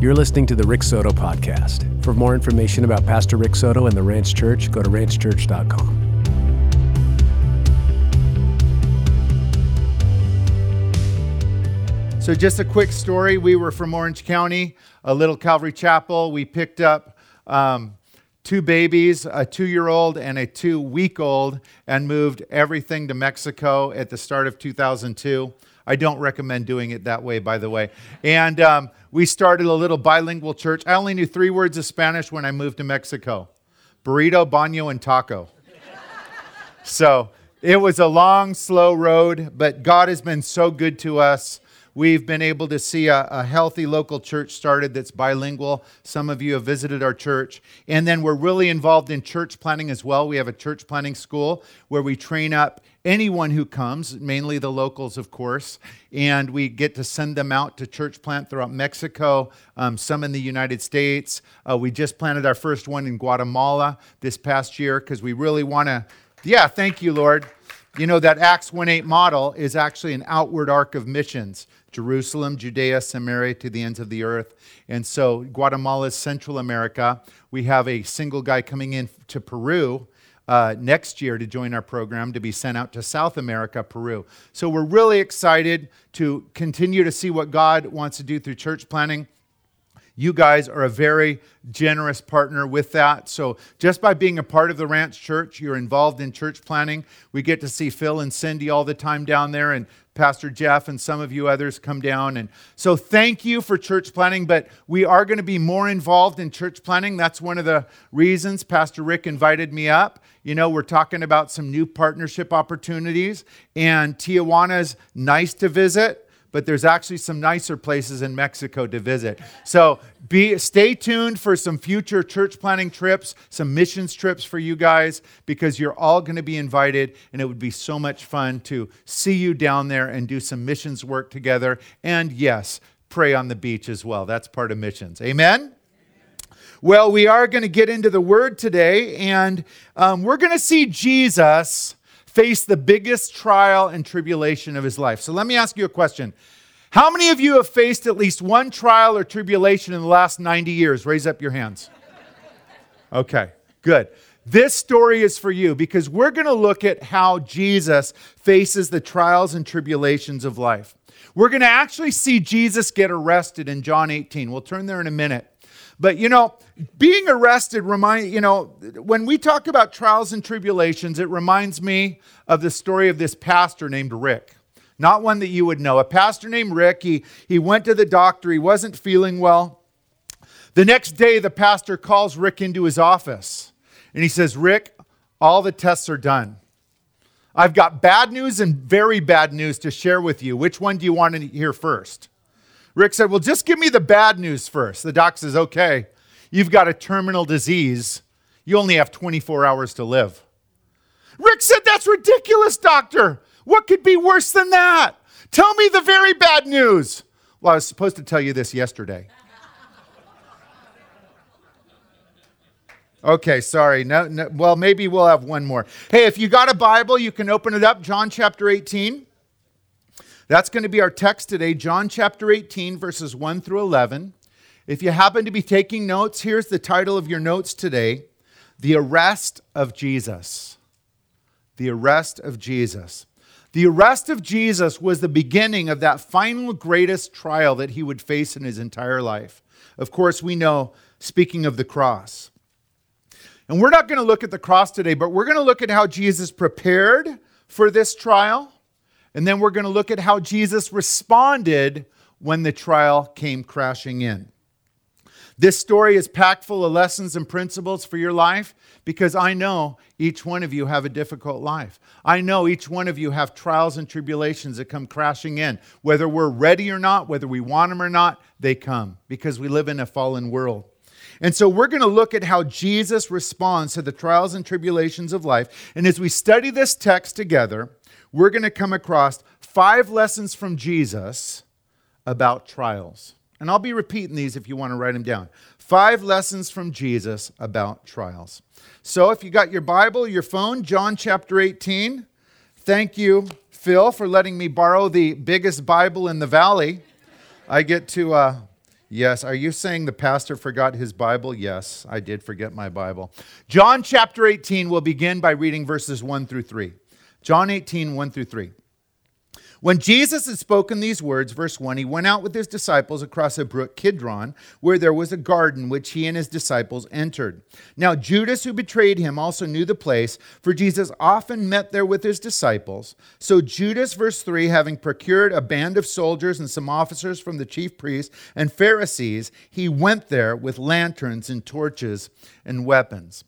You're listening to the Rick Soto Podcast. For more information about Pastor Rick Soto and the Ranch Church, go to ranchchurch.com. So, just a quick story. We were from Orange County, a little Calvary Chapel. We picked up um, two babies, a two year old and a two week old, and moved everything to Mexico at the start of 2002. I don't recommend doing it that way, by the way. And um, we started a little bilingual church. I only knew three words of Spanish when I moved to Mexico burrito, baño, and taco. so it was a long, slow road, but God has been so good to us. We've been able to see a, a, healthy local church started that's bilingual. Some of you have visited our church. And then we're really involved in church planting as well. We have a church planting school where we train up anyone who comes, mainly the locals, of course. And we get to send them out to church plant throughout Mexico, um, some in the United States. Uh, we just planted our first one in Guatemala this past year because we really want to. Yeah, thank you, Lord. You know, that Acts 1 8 model is actually an outward arc of missions. Jerusalem, Judea, Samaria to the ends of the earth. And so Guatemala is Central America. We have a single guy coming in to Peru uh, next year to join our program to be sent out to South America, Peru. So we're really excited to continue to see what God wants to do through church planting. You guys are a very generous partner with that. So, just by being a part of the Ranch Church, you're involved in church planting. We get to see Phil and Cindy all the time down there, and Pastor Jeff and some of you others come down. And so, thank you for church planting, but we are going to be more involved in church planting. That's one of the reasons Pastor Rick invited me up. You know, we're talking about some new partnership opportunities, and Tijuana is nice to visit but there's actually some nicer places in Mexico to visit. So be stay tuned for some future church planting trips, some missions trips for you guys because you're all going to be invited and it would be so much fun to see you down there and do some missions work together and yes, pray on the beach as well. That's part of missions. Amen. Well, we are going to get into the word today, and um, we're going to see Jesus faced the biggest trial and tribulation of his life. So let me ask you a question. How many of you have faced at least one trial or tribulation in the last 90 years? Raise up your hands. Okay, good. This story is for you because we're going to look at how Jesus faces the trials and tribulations of life. We're going to actually see Jesus get arrested in John 18. We'll turn there in a minute. But you know, being arrested remind you know, when we talk about trials and tribulations, it reminds me of the story of this pastor named Rick. Not one that you would know. A pastor named Rick, he, he went to the doctor, he wasn't feeling well. The next day, the pastor calls Rick into his office and he says, Rick, all the tests are done. I've got bad news and very bad news to share with you. Which one do you want to hear first? Rick said, Well, just give me the bad news first. The doc says, Okay, you've got a terminal disease. You only have 24 hours to live. Rick said, That's ridiculous, doctor. What could be worse than that? Tell me the very bad news. Well, I was supposed to tell you this yesterday. Okay, sorry. No, no, well, maybe we'll have one more. Hey, if you got a Bible, you can open it up, John chapter 18. That's going to be our text today, John chapter 18, verses 1 through 11. If you happen to be taking notes, here's the title of your notes today The Arrest of Jesus. The Arrest of Jesus. The arrest of Jesus was the beginning of that final greatest trial that he would face in his entire life. Of course, we know, speaking of the cross. And we're not going to look at the cross today, but we're going to look at how Jesus prepared for this trial and then we're going to look at how Jesus responded when the trial came crashing in. This story is packed full of lessons and principles for your life because I know each one of you have a difficult life. I know each one of you have trials and tribulations that come crashing in. Whether we're ready or not, whether we want them or not, they come because we live in a fallen world. And so we're going to look at how Jesus responds to the trials and tribulations of life. And as we study this text together, we're going to come across five lessons from Jesus about trials. And I'll be repeating these if you want to write them down. Five lessons from Jesus about trials. So if you got your Bible, your phone, John chapter 18. Thank you, Phil, for letting me borrow the biggest Bible in the valley. I get to uh, Yes. Are you saying the pastor forgot his Bible? Yes, I did forget my Bible. John chapter 18, we'll begin by reading verses 1 through 3. John 18, 1 through 3. When Jesus had spoken these words, verse 1, he went out with his disciples across a brook Kidron, where there was a garden which he and his disciples entered. Now, Judas, who betrayed him, also knew the place, for Jesus often met there with his disciples. So, Judas, verse 3, having procured a band of soldiers and some officers from the chief priests and Pharisees, he went there with lanterns and torches and weapons.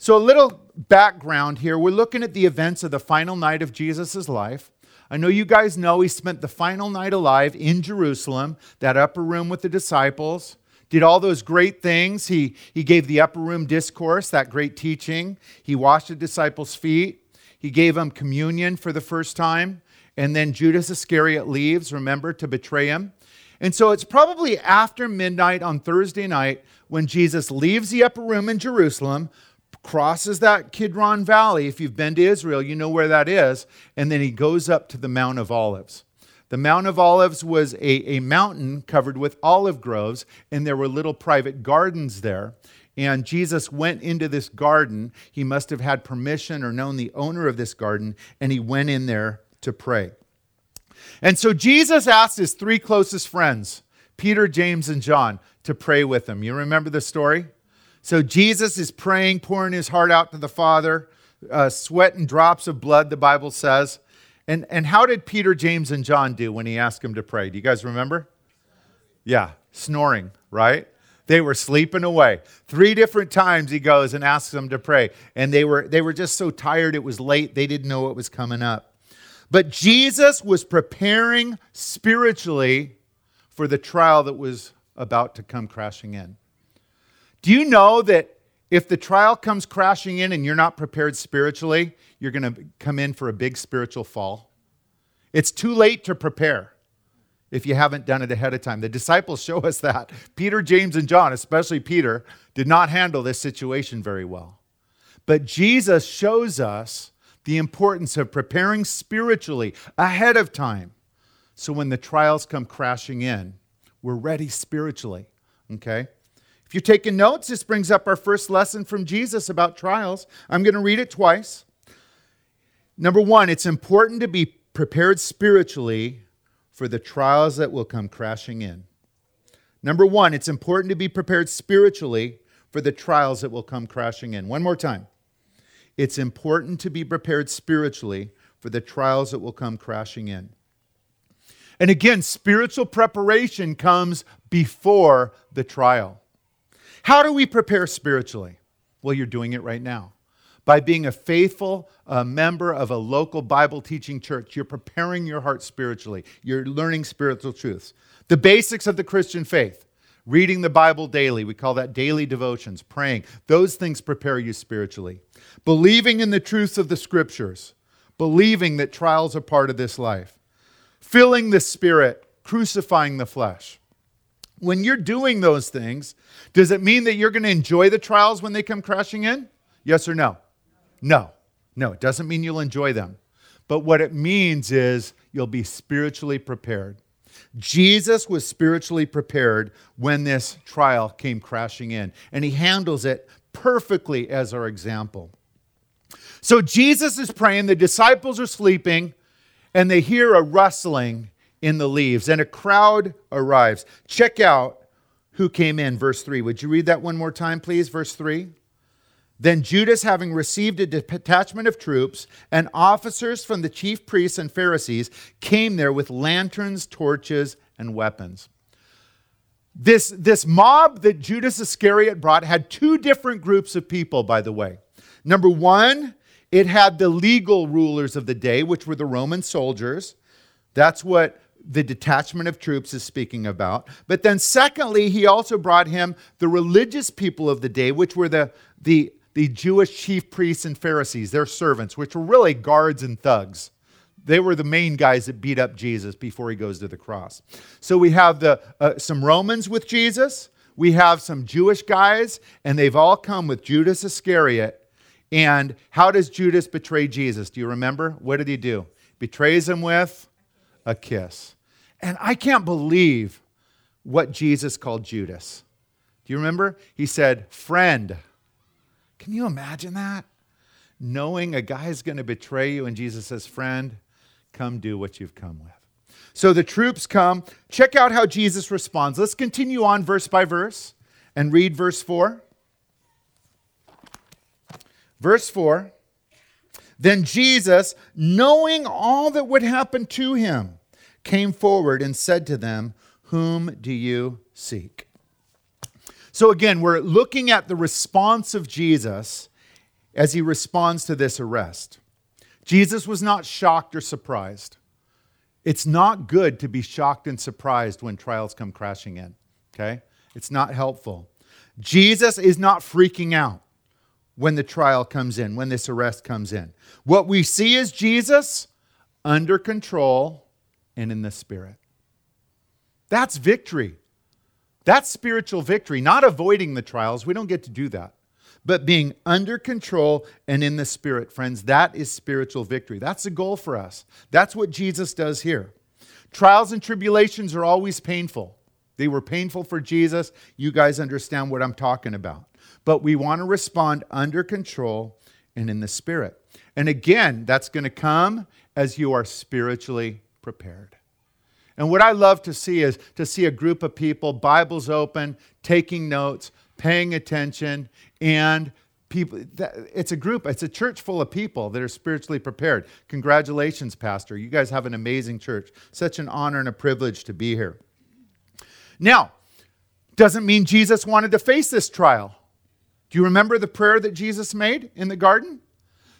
So, a little background here. We're looking at the events of the final night of Jesus' life. I know you guys know he spent the final night alive in Jerusalem, that upper room with the disciples, did all those great things. He, he gave the upper room discourse, that great teaching. He washed the disciples' feet. He gave them communion for the first time. And then Judas Iscariot leaves, remember, to betray him. And so it's probably after midnight on Thursday night when Jesus leaves the upper room in Jerusalem, crosses that Kidron Valley. If you've been to Israel, you know where that is. And then he goes up to the Mount of Olives. The Mount of Olives was a, a mountain covered with olive groves, and there were little private gardens there. And Jesus went into this garden. He must have had permission or known the owner of this garden, and he went in there to pray. And so Jesus asked his three closest friends, Peter, James, and John, to pray with him. You remember the story? So Jesus is praying, pouring his heart out to the Father, uh, sweat and drops of blood, the Bible says. And, and how did Peter, James, and John do when he asked him to pray? Do you guys remember? Yeah, snoring, right? They were sleeping away. Three different times he goes and asks them to pray. And they were, they were just so tired, it was late, they didn't know what was coming up. But Jesus was preparing spiritually for the trial that was about to come crashing in. Do you know that if the trial comes crashing in and you're not prepared spiritually, you're going to come in for a big spiritual fall? It's too late to prepare if you haven't done it ahead of time. The disciples show us that. Peter, James, and John, especially Peter, did not handle this situation very well. But Jesus shows us the importance of preparing spiritually ahead of time. So when the trials come crashing in, we're ready spiritually. Okay? If you're taking notes, this brings up our first lesson from Jesus about trials. I'm going to read it twice. Number one, it's important to be prepared spiritually for the trials that will come crashing in. Number one, it's important to be prepared spiritually for the trials that will come crashing in. One more time. It's important to be prepared spiritually for the trials that will come crashing in. And again, spiritual preparation comes before the trial. How do we prepare spiritually? Well, you're doing it right now. By being a faithful uh, member of a local Bible teaching church, you're preparing your heart spiritually. You're learning spiritual truths. The basics of the Christian faith reading the Bible daily, we call that daily devotions, praying, those things prepare you spiritually. Believing in the truths of the scriptures, believing that trials are part of this life, filling the spirit, crucifying the flesh when you're doing those things, does it mean that you're going to enjoy the trials when they come crashing in? Yes or no? No. No, it doesn't mean you'll enjoy them. But what it means is you'll be spiritually prepared. Jesus was spiritually prepared when this trial came crashing in, and he handles it perfectly as our example. So Jesus is praying, the disciples are sleeping, and they hear a rustling in the leaves, and a crowd arrives. Check out who came in, verse 3. Would you read that one more time, please? Verse 3. Then Judas, having received a detachment of troops and officers from the chief priests and Pharisees, came there with lanterns, torches, and weapons. This, this mob that Judas Iscariot brought had two different groups of people, by the way. Number one, it had the legal rulers of the day, which were the Roman soldiers. That's what the detachment of troops is speaking about. But then, secondly, he also brought him the religious people of the day, which were the, the, the Jewish chief priests and Pharisees, their servants, which were really guards and thugs. They were the main guys that beat up Jesus before he goes to the cross. So we have the, uh, some Romans with Jesus, we have some Jewish guys, and they've all come with Judas Iscariot. And how does Judas betray Jesus? Do you remember? What did he do? Betrays him with a kiss. And I can't believe what Jesus called Judas. Do you remember? He said, Friend. Can you imagine that? Knowing a guy is going to betray you, and Jesus says, Friend, come do what you've come with. So the troops come. Check out how Jesus responds. Let's continue on verse by verse and read verse 4. Verse 4 Then Jesus, knowing all that would happen to him, came forward and said to them, Whom do you seek? So again, we're looking at the response of Jesus as he responds to this arrest. Jesus was not shocked or surprised. It's not good to be shocked and surprised when trials come crashing in, okay? It's not helpful. Jesus is not freaking out when the trial comes in, when this arrest comes in. What we see is Jesus under control and in the Spirit. That's victory. That's spiritual victory, not avoiding the trials. We don't get to do that. But being under control and in the Spirit, friends, that is spiritual victory. That's the goal for us. That's what Jesus does here. Trials and tribulations are always painful. They were painful for Jesus. You guys understand what I'm talking about. But we want to respond under control and in the Spirit. And again, that's going to come as you are spiritually prepared. And what I love to see is to see a group of people, Bibles open, taking notes, paying attention, and people it's a group it's a church full of people that are spiritually prepared. Congratulations pastor. You guys have an amazing church. Such an honor and a privilege to be here. Now doesn't mean jesus wanted to face this trial. Do you remember the prayer that jesus made in the garden?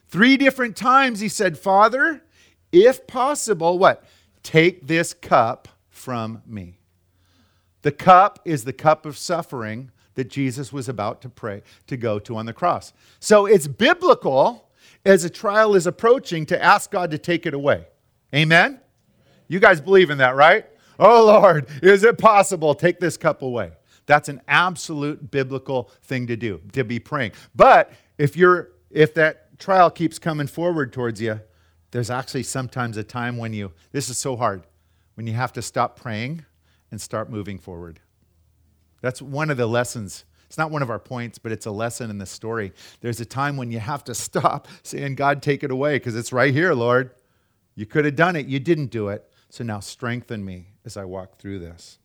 Three different times he said father if possible what take this cup from me the cup is the cup of suffering that Jesus was about to pray to go to on the cross. So it's biblical as a trial is approaching to ask God to take it away. Amen? You guys believe in that, right? Oh Lord, is it possible? Take this cup away. That's an absolute biblical thing to do, to be praying. But if you're if that trial keeps coming forward towards you, there's actually sometimes a time when you this is so hard, when you have to stop praying and start moving forward. That's one of the lessons. It's not one of our points, but it's a lesson in the story. There's a time when you have to stop saying, God, take it away, because it's right here, Lord. You could have done it, you didn't do it. So now strengthen me as I walk through this.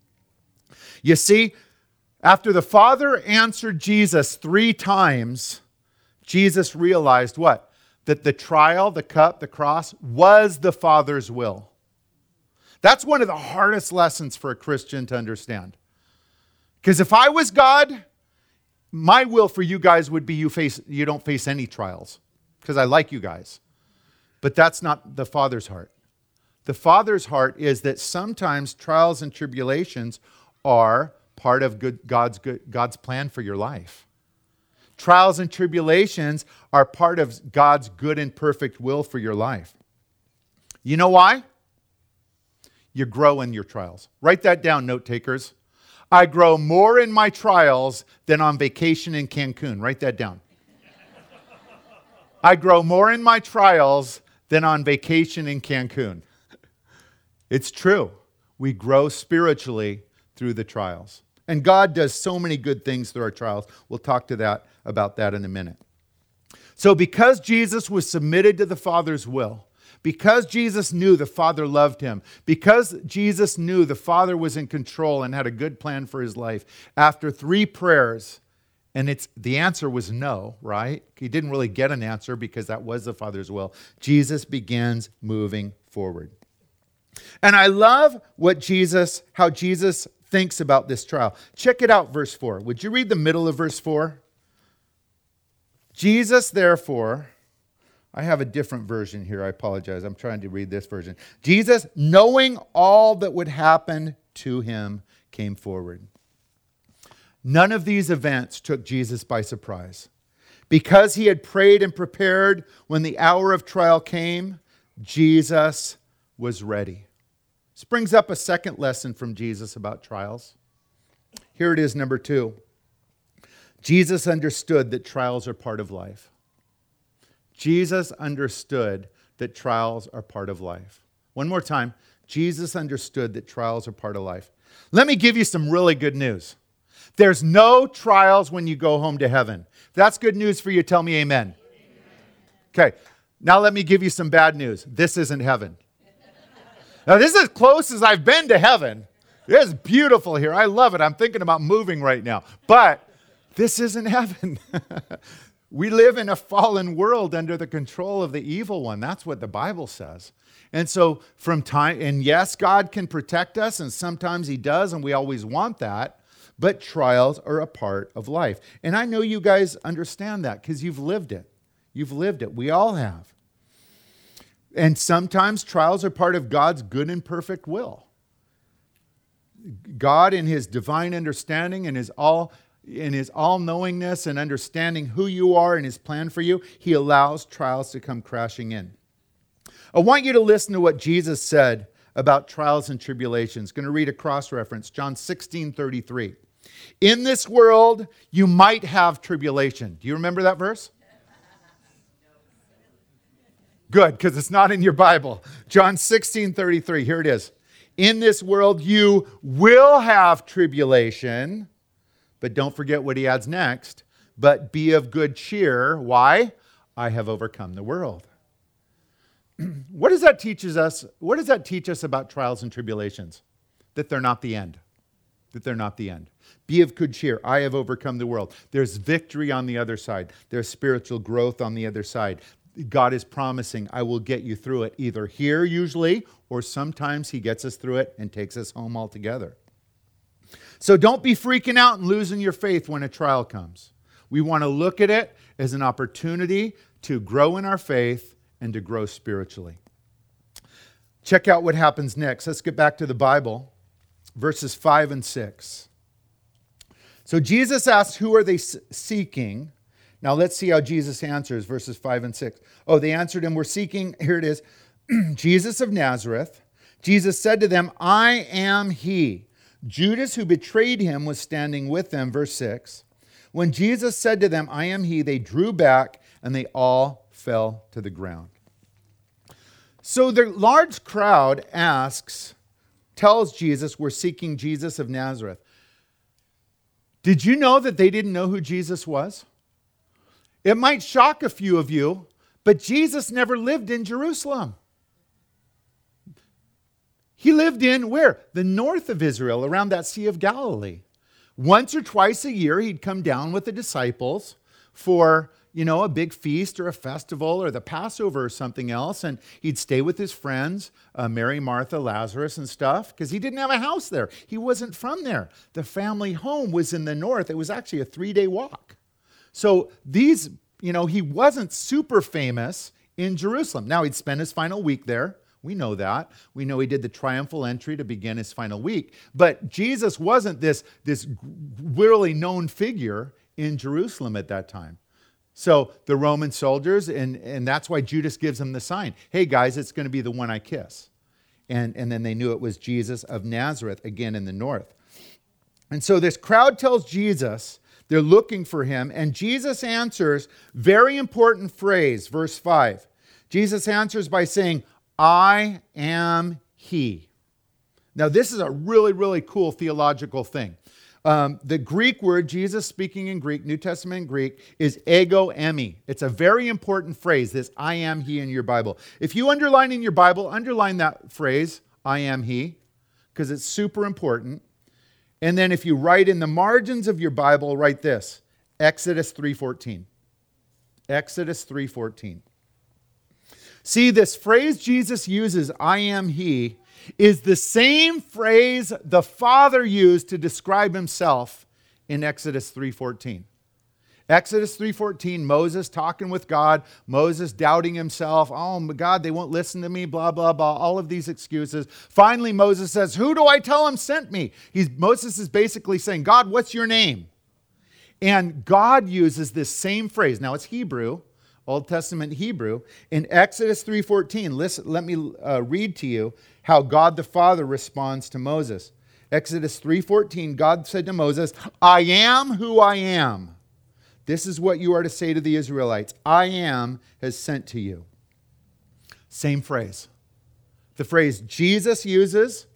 You see, after the Father answered Jesus three times, Jesus realized what? That the trial, the cup, the cross was the Father's will. That's one of the hardest lessons for a Christian to understand. Because if I was God, my will for you guys would be you face you don't face any trials because I like you guys. But that's not the Father's heart. The Father's heart is that sometimes trials and tribulations are part of good, God's, good, God's plan for your life. Trials and tribulations are part of God's good and perfect will for your life. You know why? You grow in your trials. Write that down, note takers. I grow more in my trials than on vacation in Cancun. Write that down. I grow more in my trials than on vacation in Cancun. It's true. We grow spiritually through the trials. And God does so many good things through our trials. We'll talk to that about that in a minute. So because Jesus was submitted to the Father's will, because Jesus knew the Father loved him, because Jesus knew the Father was in control and had a good plan for his life, after three prayers, and it's the answer was no, right? He didn't really get an answer because that was the Father's will. Jesus begins moving forward. And I love what Jesus, how Jesus thinks about this trial. Check it out, verse 4. Would you read the middle of verse 4? Jesus, therefore, I have a different version here. I apologize. I'm trying to read this version. Jesus, knowing all that would happen to him, came forward. None of these events took Jesus by surprise. Because he had prayed and prepared when the hour of trial came, Jesus was ready. This brings up a second lesson from Jesus about trials. Here it is, number two. Jesus understood that trials are part of life. Jesus understood that trials are part of life. One more time. Jesus understood that trials are part of life. Let me give you some really good news. There's no trials when you go home to heaven. If that's good news for you. Tell me amen. Okay, now let me give you some bad news. This isn't heaven. Now, this is as close as I've been to heaven. It's beautiful here. I love it. I'm thinking about moving right now. But this isn't heaven. we live in a fallen world under the control of the evil one. That's what the Bible says. And so, from time, and yes, God can protect us, and sometimes He does, and we always want that, but trials are a part of life. And I know you guys understand that because you've lived it. You've lived it. We all have. And sometimes trials are part of God's good and perfect will. God, in his divine understanding and his all in his all-knowingness and understanding who you are and his plan for you, he allows trials to come crashing in. I want you to listen to what Jesus said about trials and tribulations. Going to read a cross reference, John 16, 33. In this world, you might have tribulation. Do you remember that verse? Good, because it's not in your Bible. John 16, 33. Here it is. In this world, you will have tribulation, but don't forget what he adds next. But be of good cheer. Why? I have overcome the world. what does that teaches us? What does that teach us about trials and tribulations? That they're not the end. That they're not the end. Be of good cheer. I have overcome the world. There's victory on the other side. There's spiritual growth on the other side. God is promising, I will get you through it, either here usually, or sometimes He gets us through it and takes us home altogether. So don't be freaking out and losing your faith when a trial comes. We want to look at it as an opportunity to grow in our faith and to grow spiritually. Check out what happens next. Let's get back to the Bible, verses 5 and 6. So Jesus asks, Who are they seeking? Now let's see how Jesus answers, verses 5 and 6. Oh, they answered him, We're seeking, here it is, Jesus of Nazareth. Jesus said to them, I am he. Judas, who betrayed him, was standing with them, verse 6. When Jesus said to them, I am he, they drew back and they all fell to the ground. So the large crowd asks, tells Jesus, We're seeking Jesus of Nazareth. Did you know that they didn't know who Jesus was? It might shock a few of you, but Jesus never lived in Jerusalem. He lived in where? The north of Israel, around that Sea of Galilee. Once or twice a year, he'd come down with the disciples for, you know, a big feast or a festival or the Passover or something else. And he'd stay with his friends, uh, Mary, Martha, Lazarus, and stuff, because he didn't have a house there. He wasn't from there. The family home was in the north. It was actually a three day walk. So these, you know, he wasn't super famous in Jerusalem. Now he'd spend his final week there. We know that. We know he did the triumphal entry to begin his final week. But Jesus wasn't this, this really known figure in Jerusalem at that time. So the Roman soldiers, and, and that's why Judas gives them the sign hey, guys, it's going to be the one I kiss. And, and then they knew it was Jesus of Nazareth, again in the north. And so this crowd tells Jesus they're looking for him. And Jesus answers, very important phrase, verse 5. Jesus answers by saying, I am he. Now, this is a really, really cool theological thing. Um, the Greek word, Jesus speaking in Greek, New Testament Greek, is ego eimi. It's a very important phrase, this I am he in your Bible. If you underline in your Bible, underline that phrase, I am he, because it's super important. And then if you write in the margins of your Bible, write this Exodus 3:14. Exodus 3:14. See, this phrase Jesus uses, I am he, is the same phrase the Father used to describe himself in Exodus 3:14. Exodus 3:14, Moses talking with God, Moses doubting himself, "Oh, God, they won't listen to me, blah blah blah, all of these excuses." Finally, Moses says, "Who do I tell him sent me?" He's Moses is basically saying, "God, what's your name?" And God uses this same phrase. Now it's Hebrew, Old Testament Hebrew. In Exodus 3:14, listen, let me uh, read to you how God the Father responds to Moses. Exodus 3:14, God said to Moses, "I am who I am." This is what you are to say to the Israelites I am has sent to you. Same phrase. The phrase Jesus uses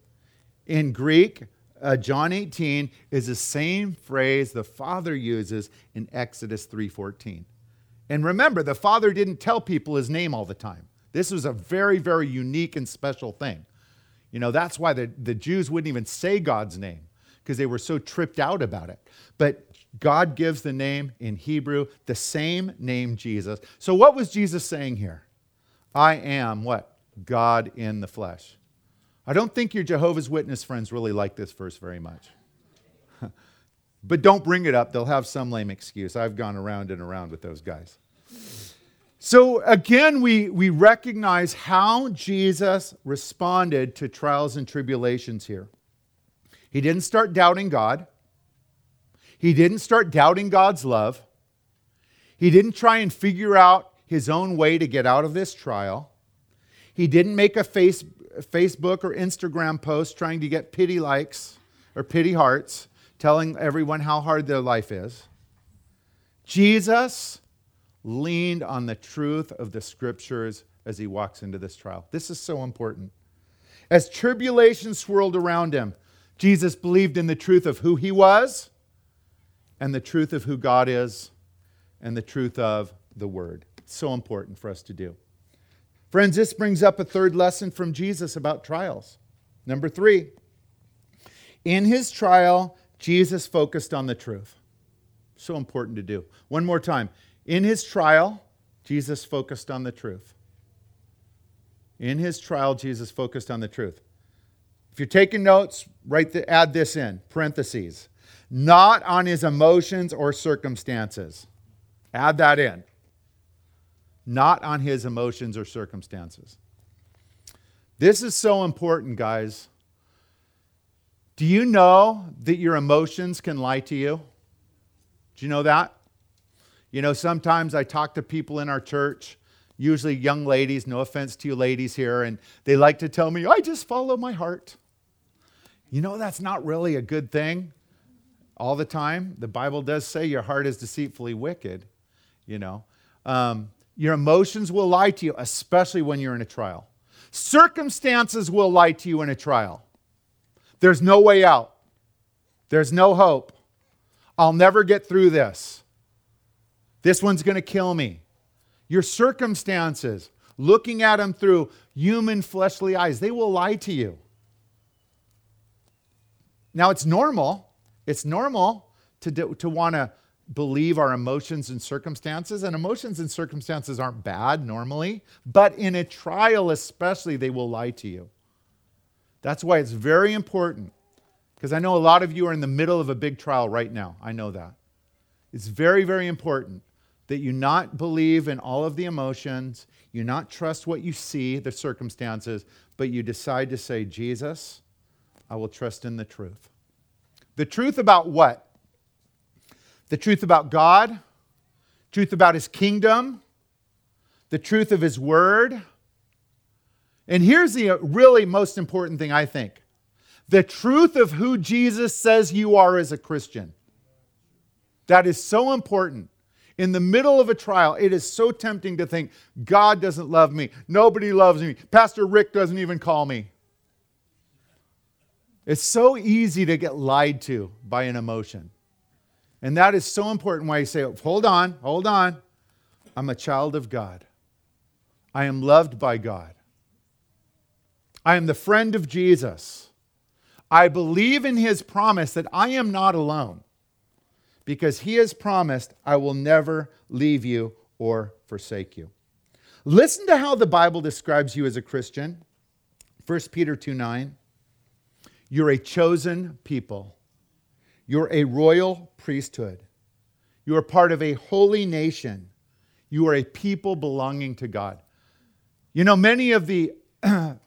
in Greek, uh, John 18 is the same phrase the Father uses in Exodus 3:14. And remember, the Father didn't tell people his name all the time. This was a very, very unique and special thing. You know, that's why the, the Jews wouldn't even say God's name because they were so tripped out about it. But God gives the name in Hebrew, the same name Jesus. So, what was Jesus saying here? I am what? God in the flesh. I don't think your Jehovah's Witness friends really like this verse very much. But don't bring it up. They'll have some lame excuse. I've gone around and around with those guys. So again, we, we recognize how Jesus responded to trials and tribulations here. He didn't start doubting God. He didn't start doubting God's love. He didn't try and figure out his own way to get out of this trial. He didn't make a face, Facebook or Instagram post trying to get pity likes or pity hearts, telling everyone how hard their life is. Jesus leaned on the truth of the scriptures as he walks into this trial. This is so important. As tribulation swirled around him, Jesus believed in the truth of who he was and the truth of who God is and the truth of the word. It's so important for us to do. Friends, this brings up a third lesson from Jesus about trials. Number three, in his trial, Jesus focused on the truth. So important to do. One more time. In his trial, Jesus focused on the truth. In his trial, Jesus focused on the truth. If you're taking notes, write the, add this in parentheses. Not on his emotions or circumstances. Add that in. Not on his emotions or circumstances. This is so important, guys. Do you know that your emotions can lie to you? Do you know that? You know, sometimes I talk to people in our church, usually young ladies, no offense to you ladies here, and they like to tell me, I just follow my heart. You know, that's not really a good thing all the time. The Bible does say your heart is deceitfully wicked, you know. Um, your emotions will lie to you, especially when you're in a trial. Circumstances will lie to you in a trial. There's no way out, there's no hope. I'll never get through this. This one's going to kill me. Your circumstances, looking at them through human fleshly eyes, they will lie to you. Now, it's normal. It's normal to, to want to believe our emotions and circumstances, and emotions and circumstances aren't bad normally, but in a trial, especially, they will lie to you. That's why it's very important, because I know a lot of you are in the middle of a big trial right now. I know that. It's very, very important that you not believe in all of the emotions, you not trust what you see, the circumstances, but you decide to say, Jesus, I will trust in the truth. The truth about what? The truth about God, truth about his kingdom, the truth of his word. And here's the uh, really most important thing I think the truth of who Jesus says you are as a Christian. That is so important in the middle of a trial, it is so tempting to think, God doesn't love me. Nobody loves me. Pastor Rick doesn't even call me. It's so easy to get lied to by an emotion. And that is so important why you say, hold on, hold on. I'm a child of God. I am loved by God. I am the friend of Jesus. I believe in his promise that I am not alone because he has promised, I will never leave you or forsake you. Listen to how the Bible describes you as a Christian. 1 Peter 2 9. You're a chosen people. You're a royal priesthood. You are part of a holy nation. You are a people belonging to God. You know, many of the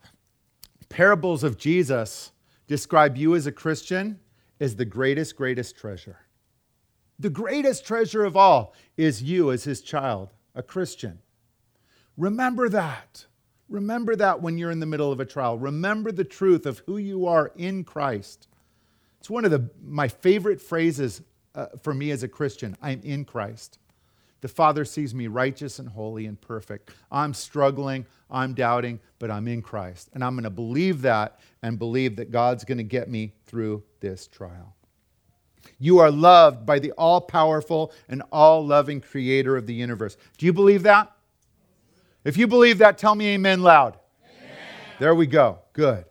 parables of Jesus describe you as a Christian as the greatest, greatest treasure. The greatest treasure of all is you as his child, a Christian. Remember that. Remember that when you're in the middle of a trial. Remember the truth of who you are in Christ. It's one of the, my favorite phrases uh, for me as a Christian. I'm in Christ. The Father sees me righteous and holy and perfect. I'm struggling, I'm doubting, but I'm in Christ. And I'm going to believe that and believe that God's going to get me through this trial. You are loved by the all powerful and all loving creator of the universe. Do you believe that? If you believe that, tell me amen loud. Amen. There we go. Good.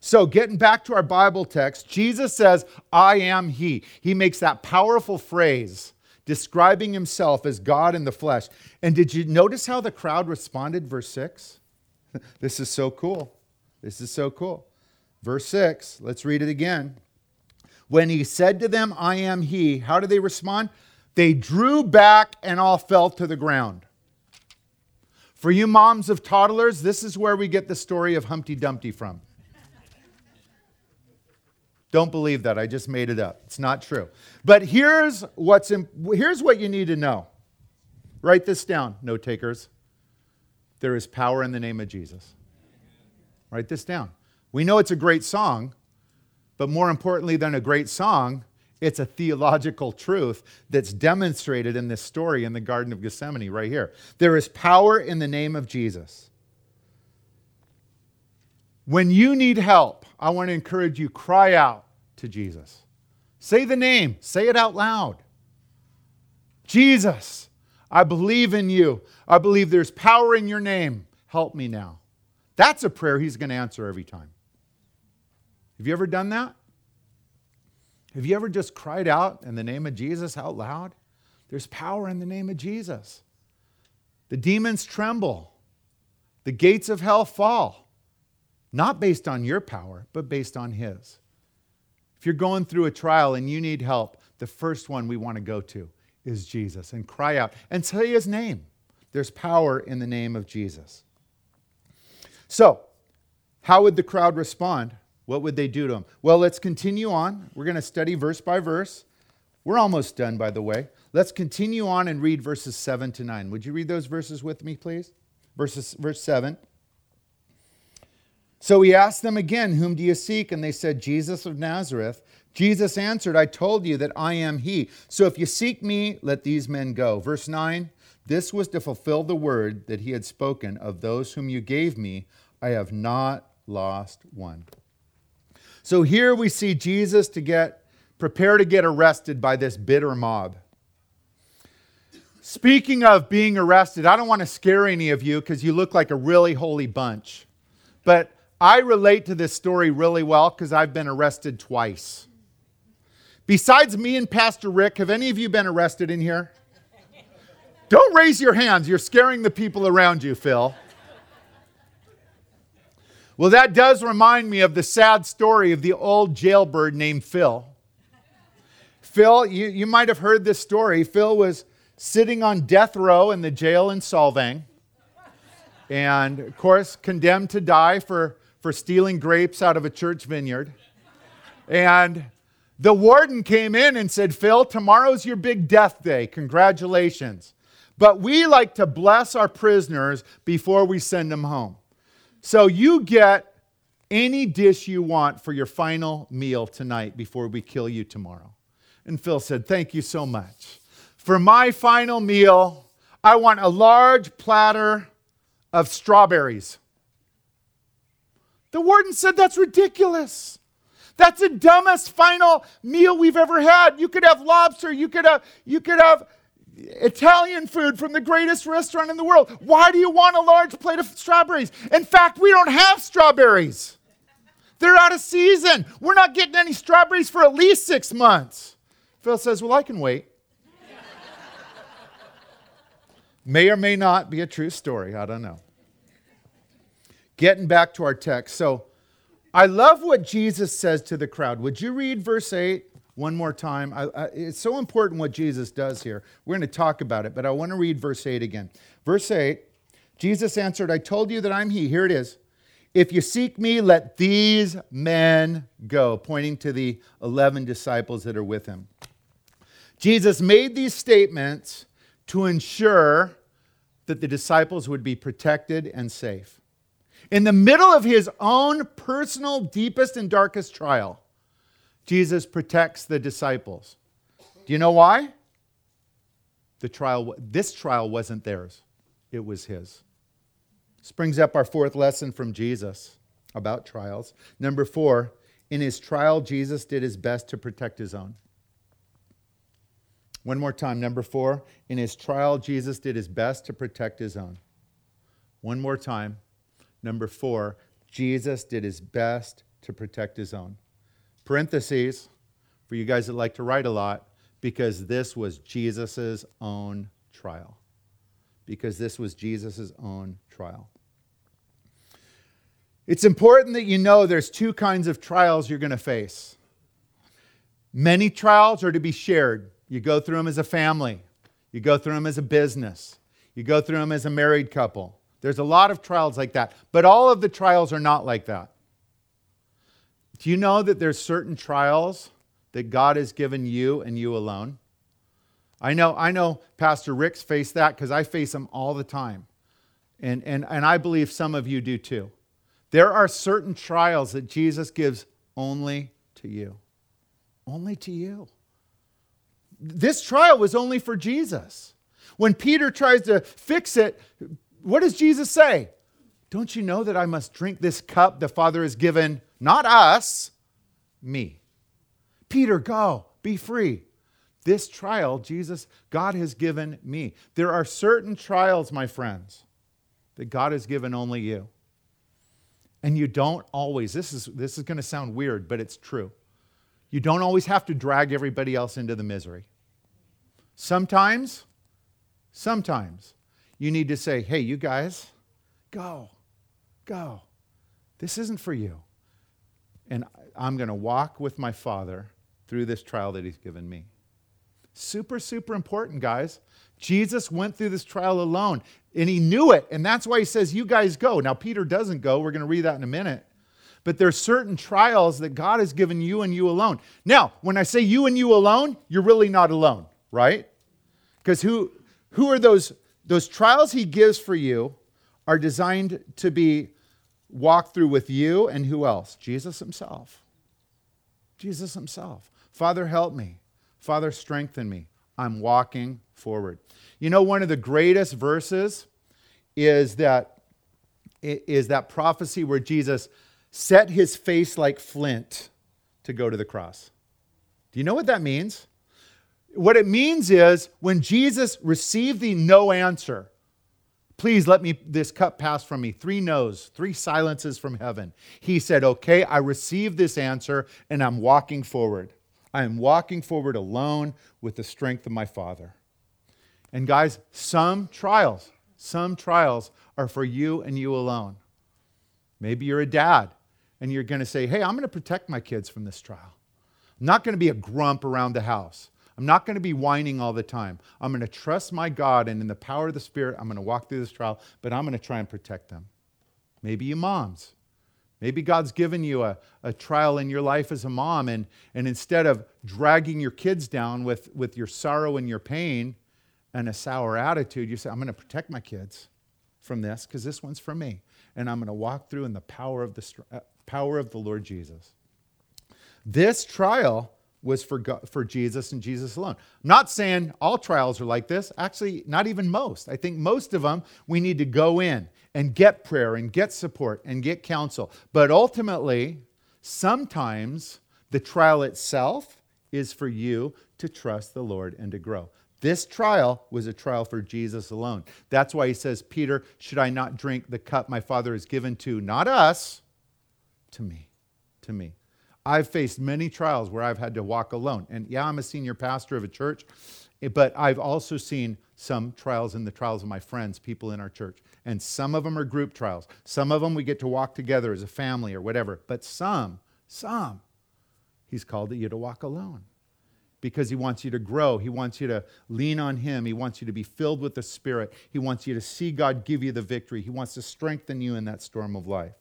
So, getting back to our Bible text, Jesus says, I am He. He makes that powerful phrase describing Himself as God in the flesh. And did you notice how the crowd responded? Verse 6. this is so cool. This is so cool. Verse 6, let's read it again. When he said to them, I am he, how did they respond? They drew back and all fell to the ground. For you moms of toddlers, this is where we get the story of Humpty Dumpty from. Don't believe that. I just made it up. It's not true. But here's what's here's what you need to know. Write this down, note takers. There is power in the name of Jesus. Write this down. We know it's a great song, but more importantly than a great song, it's a theological truth that's demonstrated in this story in the Garden of Gethsemane right here. There is power in the name of Jesus. When you need help, I want to encourage you cry out to Jesus. Say the name, say it out loud. Jesus, I believe in you. I believe there's power in your name. Help me now. That's a prayer he's going to answer every time. Have you ever done that? Have you ever just cried out in the name of Jesus out loud? There's power in the name of Jesus. The demons tremble, the gates of hell fall, not based on your power, but based on His. If you're going through a trial and you need help, the first one we want to go to is Jesus and cry out and say His name. There's power in the name of Jesus. So, how would the crowd respond? What would they do to him? Well, let's continue on. We're going to study verse by verse. We're almost done, by the way. Let's continue on and read verses 7 to 9. Would you read those verses with me, please? Verses, verse 7. So he asked them again, Whom do you seek? And they said, Jesus of Nazareth. Jesus answered, I told you that I am he. So if you seek me, let these men go. Verse 9 This was to fulfill the word that he had spoken of those whom you gave me. I have not lost one. So here we see Jesus to get prepare to get arrested by this bitter mob. Speaking of being arrested, I don't want to scare any of you because you look like a really holy bunch. But I relate to this story really well because I've been arrested twice. Besides me and Pastor Rick, have any of you been arrested in here? Don't raise your hands. You're scaring the people around you, Phil. Well, that does remind me of the sad story of the old jailbird named Phil. Phil, you, you might have heard this story. Phil was sitting on death row in the jail in Solvang, and of course, condemned to die for, for stealing grapes out of a church vineyard. And the warden came in and said, Phil, tomorrow's your big death day. Congratulations. But we like to bless our prisoners before we send them home. So you get any dish you want for your final meal tonight before we kill you tomorrow. And Phil said, Thank you so much. For my final meal, I want a large platter of strawberries. The warden said, That's ridiculous. That's the dumbest final meal we've ever had. You could have lobster, you could have, you could have Italian food from the greatest restaurant in the world. Why do you want a large plate of strawberries? In fact, we don't have strawberries. They're out of season. We're not getting any strawberries for at least six months. Phil says, Well, I can wait. may or may not be a true story. I don't know. Getting back to our text. So I love what Jesus says to the crowd. Would you read verse 8? one more time. I, I, it's so important what Jesus does here. We're going to talk about it, but I want to read verse 8 again. Verse 8 Jesus answered, I told you that I'm He. Here it is. If you seek me, let these men go, pointing to the 11 disciples that are with him. Jesus made these statements to ensure that the disciples would be protected and safe. In the middle of his own personal, deepest, and darkest trial, Jesus protects the disciples. Do you know why? the trial, this trial wasn't theirs, it was his. This brings up our fourth lesson from Jesus about trials. Number four, in his trial, Jesus did his best to protect his own. One more time. Number four, in his trial, Jesus did his best to protect his own. One more time. Number four, Jesus did his best to protect his own. Parentheses for you guys that like to write a lot, because this was Jesus' own trial. Because this was Jesus' own trial. It's important that you know there's two kinds of trials you're going to face. Many trials are to be shared. You go through them as a family, you go through them as a business, you go through them as a married couple. There's a lot of trials like that, but all of the trials are not like that. Do you know that there's certain trials that God has given you and you alone? I know, I know Pastor Rick's faced that because I face them all the time. And, and, and I believe some of you do too. There are certain trials that Jesus gives only to you. Only to you. This trial was only for Jesus. When Peter tries to fix it, what does Jesus say? Don't you know that I must drink this cup the Father has given not us, me. Peter, go, be free. This trial, Jesus, God has given me. There are certain trials, my friends, that God has given only you. And you don't always, this is, this is going to sound weird, but it's true. You don't always have to drag everybody else into the misery. Sometimes, sometimes, you need to say, hey, you guys, go, go. This isn't for you and I'm going to walk with my Father through this trial that He's given me. Super, super important, guys. Jesus went through this trial alone and he knew it. And that's why he says, You guys go. Now, Peter doesn't go. We're going to read that in a minute. But there's certain trials that God has given you and you alone. Now, when I say you and you alone, you're really not alone, right? Because who, who are those, those trials he gives for you are designed to be walk through with you and who else? Jesus himself. Jesus himself. Father, help me. Father, strengthen me. I'm walking forward. You know, one of the greatest verses is that is that prophecy where Jesus set his face like flint to go to the cross. Do you know what that means? What it means is when Jesus received the no answer, Please let me this cup pass from me. Three no's, three silences from heaven. He said, "Okay, I received this answer and I'm walking forward. I am walking forward alone with the strength of my Father." And guys, some trials, some trials are for you and you alone. Maybe you're a dad and you're going to say, "Hey, I'm going to protect my kids from this trial. I'm not going to be a grump around the house. I'm not going to be whining all the time. I'm going to trust my God, and in the power of the Spirit, I'm going to walk through this trial, but I'm going to try and protect them. Maybe you moms. Maybe God's given you a, a trial in your life as a mom, and, and instead of dragging your kids down with, with your sorrow and your pain and a sour attitude, you say, I'm going to protect my kids from this because this one's for me. And I'm going to walk through in the power of the, uh, power of the Lord Jesus. This trial was for, God, for Jesus and Jesus alone. I'm not saying all trials are like this. Actually, not even most. I think most of them we need to go in and get prayer and get support and get counsel. But ultimately, sometimes the trial itself is for you to trust the Lord and to grow. This trial was a trial for Jesus alone. That's why he says, Peter, should I not drink the cup my Father has given to, not us, to me, to me. I've faced many trials where I've had to walk alone. And yeah, I'm a senior pastor of a church, eh, but I've also seen some trials in the trials of my friends, people in our church. And some of them are group trials. Some of them we get to walk together as a family or whatever. But some, some, He's called you to walk alone because He wants you to grow. He wants you to lean on Him. He wants you to be filled with the Spirit. He wants you to see God give you the victory. He wants to strengthen you in that storm of life.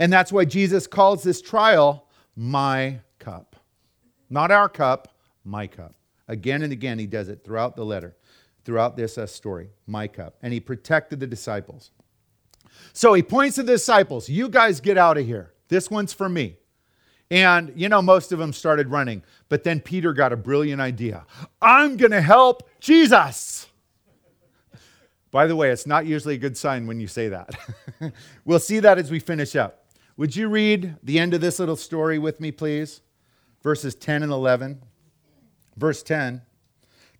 And that's why Jesus calls this trial my cup. Not our cup, my cup. Again and again, he does it throughout the letter, throughout this uh, story, my cup. And he protected the disciples. So he points to the disciples, you guys get out of here. This one's for me. And, you know, most of them started running. But then Peter got a brilliant idea I'm going to help Jesus. By the way, it's not usually a good sign when you say that. we'll see that as we finish up. Would you read the end of this little story with me, please? Verses 10 and 11. Verse 10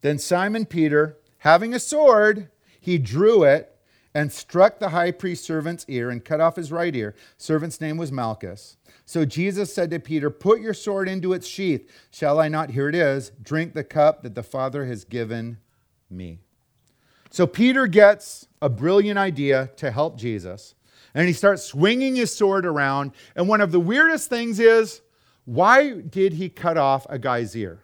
Then Simon Peter, having a sword, he drew it and struck the high priest's servant's ear and cut off his right ear. Servant's name was Malchus. So Jesus said to Peter, Put your sword into its sheath. Shall I not, here it is, drink the cup that the Father has given me? So Peter gets a brilliant idea to help Jesus, and he starts swinging his sword around. And one of the weirdest things is, why did he cut off a guy's ear?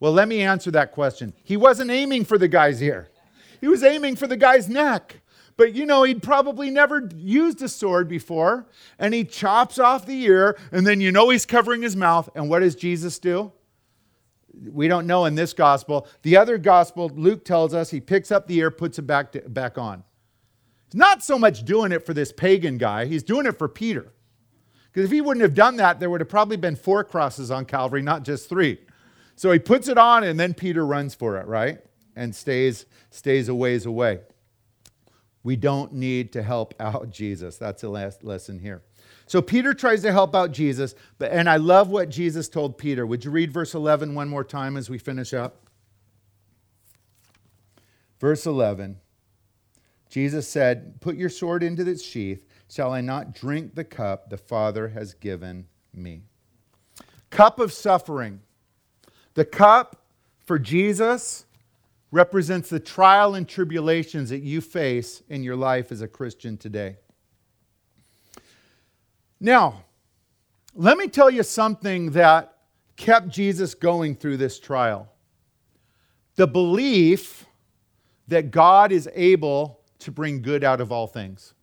Well, let me answer that question. He wasn't aiming for the guy's ear, he was aiming for the guy's neck. But you know, he'd probably never used a sword before, and he chops off the ear, and then you know he's covering his mouth. And what does Jesus do? We don't know in this gospel. The other gospel, Luke tells us he picks up the ear, puts it back, to, back on. He's not so much doing it for this pagan guy, he's doing it for Peter. Because if he wouldn't have done that, there would have probably been four crosses on Calvary, not just three. So he puts it on, and then Peter runs for it, right? And stays, stays a ways away. We don't need to help out Jesus. That's the last lesson here. So Peter tries to help out Jesus, but and I love what Jesus told Peter. Would you read verse 11 one more time as we finish up? Verse 11. Jesus said, "Put your sword into its sheath. Shall I not drink the cup the Father has given me?" Cup of suffering. The cup for Jesus represents the trial and tribulations that you face in your life as a Christian today. Now, let me tell you something that kept Jesus going through this trial the belief that God is able to bring good out of all things.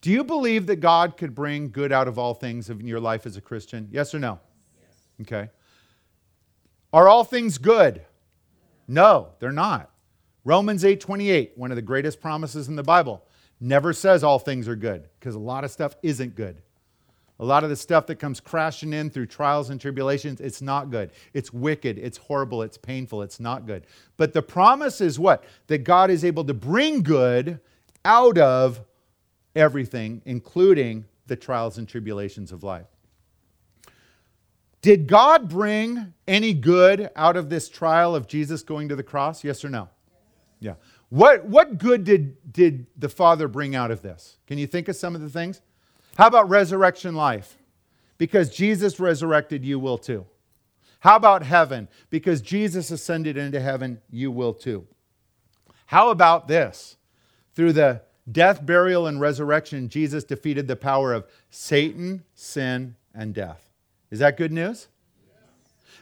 Do you believe that God could bring good out of all things in your life as a Christian? Yes or no? Yes. Okay. Are all things good? No, they're not. Romans 8:28, one of the greatest promises in the Bible, never says all things are good because a lot of stuff isn't good. A lot of the stuff that comes crashing in through trials and tribulations, it's not good. It's wicked, it's horrible, it's painful, it's not good. But the promise is what? That God is able to bring good out of everything, including the trials and tribulations of life. Did God bring any good out of this trial of Jesus going to the cross? Yes or no? Yeah. What, what good did, did the Father bring out of this? Can you think of some of the things? How about resurrection life? Because Jesus resurrected, you will too. How about heaven? Because Jesus ascended into heaven, you will too. How about this? Through the death, burial, and resurrection, Jesus defeated the power of Satan, sin, and death. Is that good news?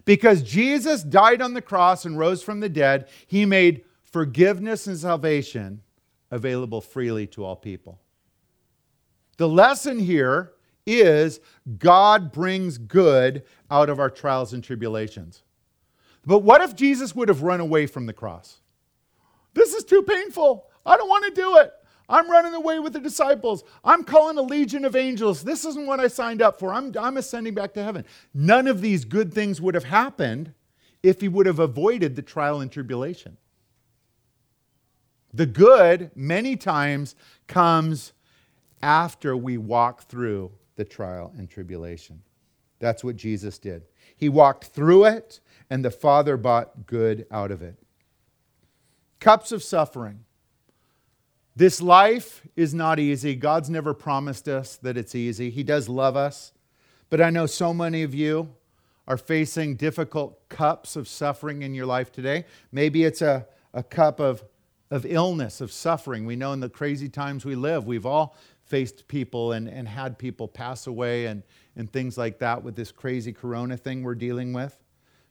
Because Jesus died on the cross and rose from the dead, he made forgiveness and salvation available freely to all people. The lesson here is God brings good out of our trials and tribulations. But what if Jesus would have run away from the cross? This is too painful. I don't want to do it. I'm running away with the disciples. I'm calling a legion of angels. This isn't what I signed up for. I'm, I'm ascending back to heaven. None of these good things would have happened if he would have avoided the trial and tribulation. The good, many times, comes after we walk through the trial and tribulation. That's what Jesus did. He walked through it, and the Father brought good out of it. Cups of suffering. This life is not easy. God's never promised us that it's easy. He does love us. But I know so many of you are facing difficult cups of suffering in your life today. Maybe it's a, a cup of, of illness, of suffering. We know in the crazy times we live, we've all faced people and, and had people pass away and, and things like that with this crazy corona thing we're dealing with.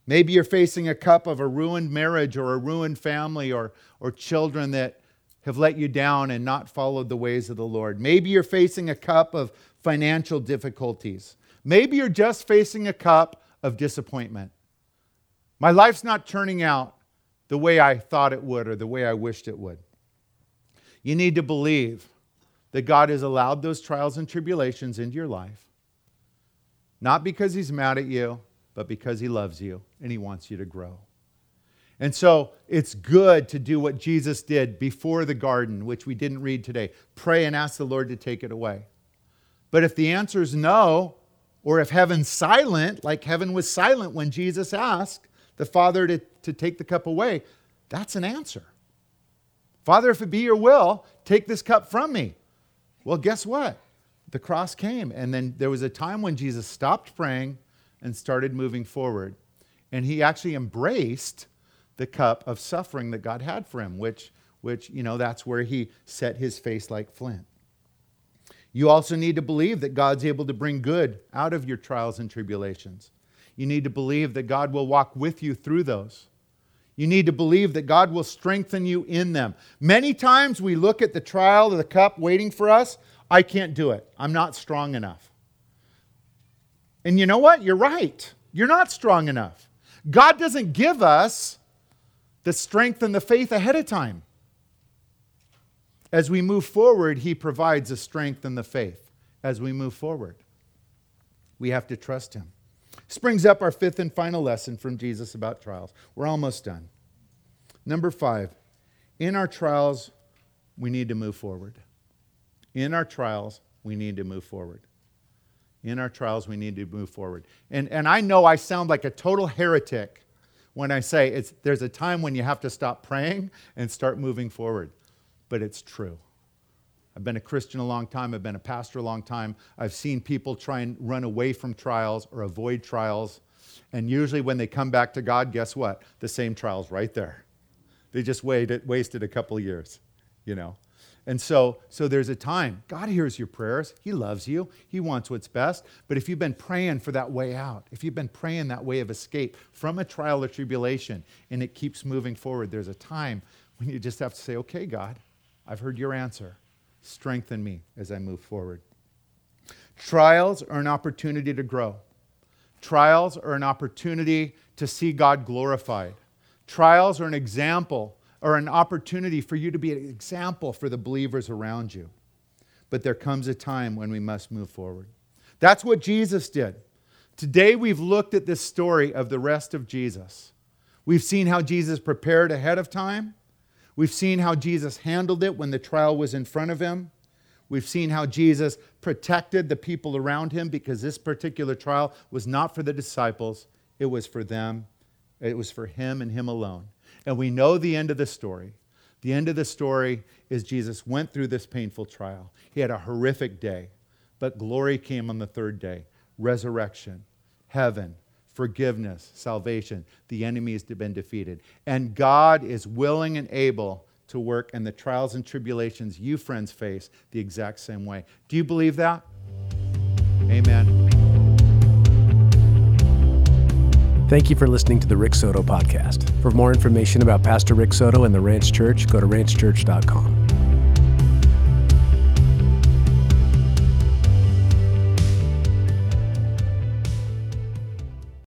Maybe you're facing a cup of a ruined marriage or a ruined family or, or children that have let you down and not followed the ways of the Lord. Maybe you're facing a cup of financial difficulties. Maybe you're just facing a cup of disappointment. My life's not turning out the way I thought it would or the way I wished it would. You need to believe that God has allowed those trials and tribulations into your life Not because he's mad at you, but because he loves you and he wants you to grow. And so it's good to do what Jesus did before the garden, which we didn't read today. Pray and ask the Lord to take it away. But if the answer is no, or if heaven's silent, like heaven was silent when Jesus asked the Father to, to take the cup away, that's an answer. Father, if it be your will, take this cup from me. Well, guess what? The cross came, and then there was a time when Jesus stopped praying and started moving forward. And he actually embraced the cup of suffering that God had for him, which, which you know, that's where he set his face like flint. You also need to believe that God's able to bring good out of your trials and tribulations. You need to believe that God will walk with you through those. You need to believe that God will strengthen you in them. Many times we look at the trial of the cup waiting for us. I can't do it. I'm not strong enough. And you know what? You're right. You're not strong enough. God doesn't give us the strength and the faith ahead of time. As we move forward, He provides the strength and the faith as we move forward. We have to trust Him. This brings up our fifth and final lesson from Jesus about trials. We're almost done. Number five, in our trials, we need to move forward. In our trials, we need to move forward. In our trials, we need to move forward. And, and I know I sound like a total heretic when I say it's, there's a time when you have to stop praying and start moving forward but it's true. I've been a Christian a long time. I've been a pastor a long time. I've seen people try and run away from trials or avoid trials. And usually, when they come back to God, guess what? The same trial's right there. They just waited, wasted a couple years, you know. And so, so there's a time. God hears your prayers. He loves you. He wants what's best. But if you've been praying for that way out, if you've been praying that way of escape from a trial or tribulation, and it keeps moving forward, there's a time when you just have to say, okay, God, I've heard your answer. Strengthen me as I move forward. Trials are an opportunity to grow. Trials are an opportunity to see God glorified. Trials are an example or an opportunity for you to be an example for the believers around you. But there comes a time when we must move forward. That's what Jesus did. Today we've looked at this story of the rest of Jesus. We've seen how Jesus prepared ahead of time. We've seen how Jesus handled it when the trial was in front of him. We've seen how Jesus protected the people around him because this particular trial was not for the disciples, it was for them. It was for him and him alone. And we know the end of the story. The end of the story is Jesus went through this painful trial. He had a horrific day, but glory came on the third day resurrection, heaven, forgiveness, salvation. The enemy has been defeated. And God is willing and able to work in the trials and tribulations you friends face the exact same way. Do you believe that? Amen. Thank you for listening to the Rick Soto podcast. For more information about Pastor Rick Soto and the Ranch Church, go to ranchchurch.com.